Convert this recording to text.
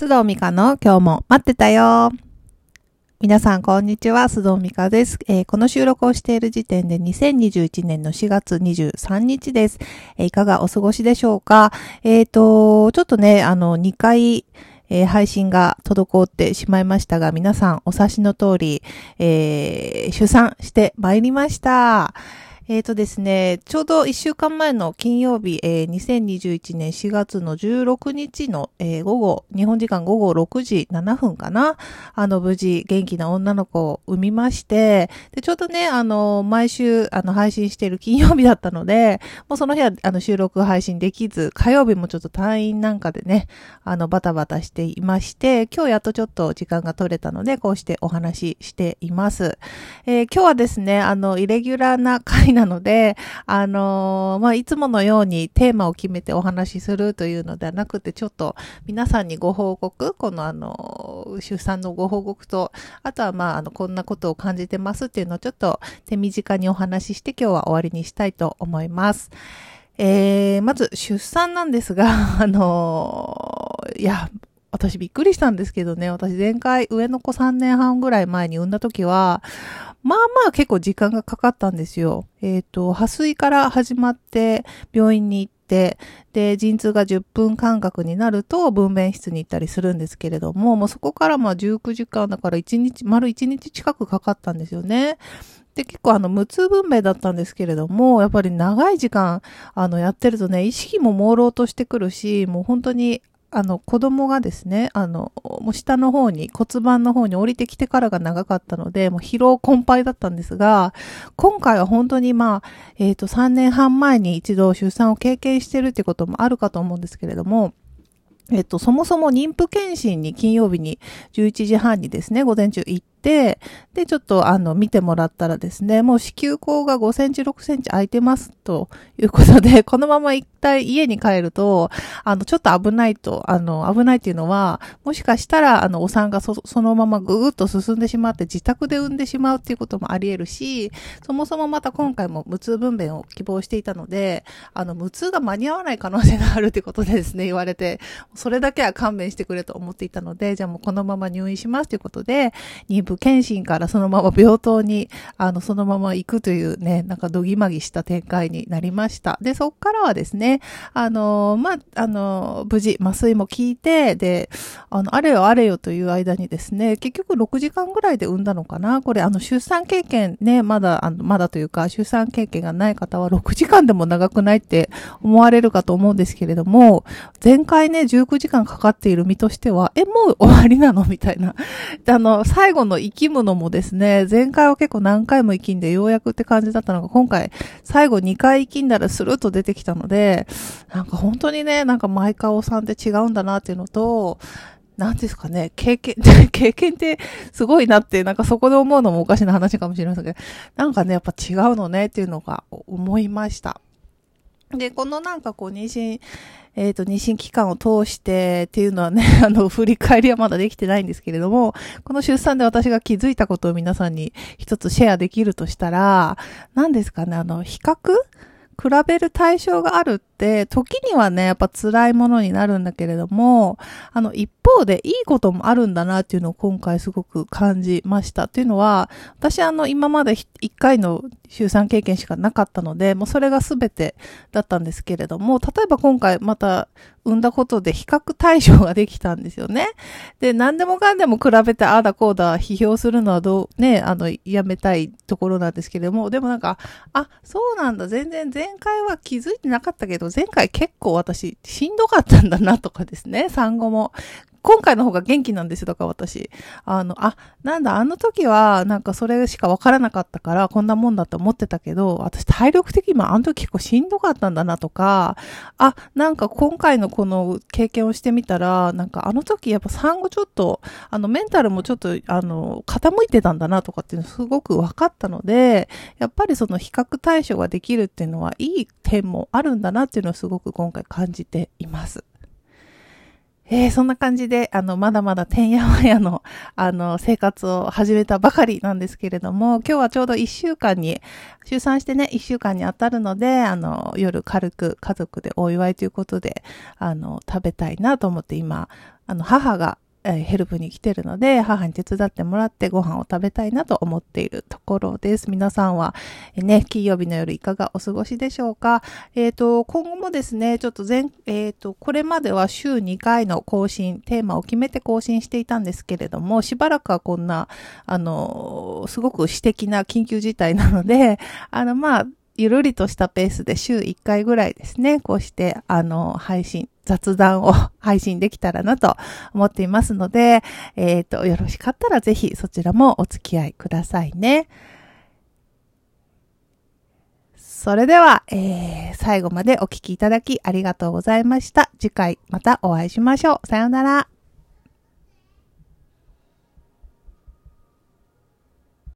須藤美香の今日も待ってたよ。皆さん、こんにちは。須藤美香です、えー、この収録をしている時点で2021年の4月23日です。えー、いかがお過ごしでしょうか？えっ、ー、と、ちょっとね、あの、2回、え、配信が滞ってしまいましたが、皆さんお察しの通り、えー、出産して参りました。えっ、ー、とですね、ちょうど1週間前の金曜日、えー、2021年4月の16日の、えー、午後、日本時間午後6時7分かな。あの、無事、元気な女の子を産みまして、で、ちょうどね、あの、毎週、あの、配信してる金曜日だったので、もうその日は、あの、収録配信できず、火曜日もちょっと退院なんかでね、あの、バタバタしていまして、今日やっとちょっと時間が取れたので、こうしてお話ししています。え今日はですね、あの、イレギュラーな回ななので、あのー、まあ、いつものようにテーマを決めてお話しするというのではなくて、ちょっと皆さんにご報告、このあの、出産のご報告と、あとはまあ、あの、こんなことを感じてますっていうのをちょっと手短にお話しして今日は終わりにしたいと思います。えー、まず出産なんですが、あのー、いや、私びっくりしたんですけどね、私前回上の子3年半ぐらい前に産んだ時は、まあまあ結構時間がかかったんですよ。えっ、ー、と、破水から始まって病院に行って、で、陣痛が10分間隔になると分娩室に行ったりするんですけれども、もうそこからまあ19時間だから1日、丸1日近くかかったんですよね。で、結構あの、無痛分娩だったんですけれども、やっぱり長い時間、あの、やってるとね、意識も朦朧としてくるし、もう本当にあの、子供がですね、あの、もう下の方に、骨盤の方に降りてきてからが長かったので、もう疲労困憊だったんですが、今回は本当にまあ、えっ、ー、と、3年半前に一度出産を経験してるってこともあるかと思うんですけれども、えっと、そもそも妊婦検診に金曜日に11時半にですね、午前中行って、で、ちょっとあの、見てもらったらですね、もう子宮口が5センチ、6センチ空いてますということで、このまま一体家に帰ると、あの、ちょっと危ないと、あの、危ないっていうのは、もしかしたら、あの、お産がそそのままぐーっと進んでしまって自宅で産んでしまうっていうこともあり得るし、そもそもまた今回も無痛分娩を希望していたので、あの、無痛が間に合わない可能性があるってことでですね、言われて、それだけは勘弁してくれと思っていたので、じゃあもうこのまま入院しますということで、妊婦検診からそのまま病棟に、あの、そのまま行くというね、なんかどぎまぎした展開になりました。で、そっからはですね、あの、まあ、あの、無事、麻酔も効いて、で、あの、あれよあれよという間にですね、結局6時間ぐらいで産んだのかなこれ、あの、出産経験ね、まだ、あの、まだというか、出産経験がない方は6時間でも長くないって思われるかと思うんですけれども、前回ね、19時間かかっている身としては、え、もう終わりなの？みたいな。あの、最後の生き物もですね、前回は結構何回も生きんでようやくって感じだったのが、今回、最後2回生きんだらスルッと出てきたので、なんか本当にね、なんか毎回さんって違うんだなっていうのと、なんですかね、経験、経験ってすごいなって、なんかそこで思うのもおかしな話かもしれませんけど、なんかね、やっぱ違うのねっていうのが思いました。で、このなんかこう妊娠、えっ、ー、と、妊娠期間を通してっていうのはね、あの、振り返りはまだできてないんですけれども、この出産で私が気づいたことを皆さんに一つシェアできるとしたら、何ですかね、あの、比較比べる対象があるって、時にはね、やっぱ辛いものになるんだけれども、あの、一方でいいこともあるんだなっていうのを今回すごく感じました。っていうのは、私あの、今まで一回の出産経験しかなかったので、もうそれが全てだったんですけれども、例えば今回また産んだことで比較対象ができたんですよね。で、何でもかんでも比べてああだこうだ批評するのはどう、ね、あの、やめたいところなんですけれども、でもなんか、あ、そうなんだ、全然前回は気づいてなかったけど、前回結構私しんどかったんだなとかですね、産後も。今回の方が元気なんですよ、だから私。あの、あ、なんだ、あの時は、なんかそれしかわからなかったから、こんなもんだと思ってたけど、私体力的にもあの時結構しんどかったんだなとか、あ、なんか今回のこの経験をしてみたら、なんかあの時やっぱ産後ちょっと、あのメンタルもちょっと、あの、傾いてたんだなとかっていうのすごく分かったので、やっぱりその比較対象ができるっていうのはいい点もあるんだなっていうのをすごく今回感じています。えー、そんな感じで、あの、まだまだてんやわやの、あの、生活を始めたばかりなんですけれども、今日はちょうど一週間に、出産してね、一週間に当たるので、あの、夜軽く家族でお祝いということで、あの、食べたいなと思って今、あの、母がえヘルプに来てるので、母に手伝ってもらってご飯を食べたいなと思っているところです。皆さんは、ね、金曜日の夜いかがお過ごしでしょうか？えっ、ー、と、今後もですね、ちょっと前、えっ、ー、と、これまでは週2回の更新、テーマを決めて更新していたんですけれども、しばらくはこんな、あの、すごく私的な緊急事態なので、あの、まあ、ゆるりとしたペースで週1回ぐらいですね、こうして、あの、配信、雑談を配信できたらなと思っていますので、えっ、ー、と、よろしかったらぜひそちらもお付き合いくださいね。それでは、えー、最後までお聴きいただきありがとうございました。次回またお会いしましょう。さようなら。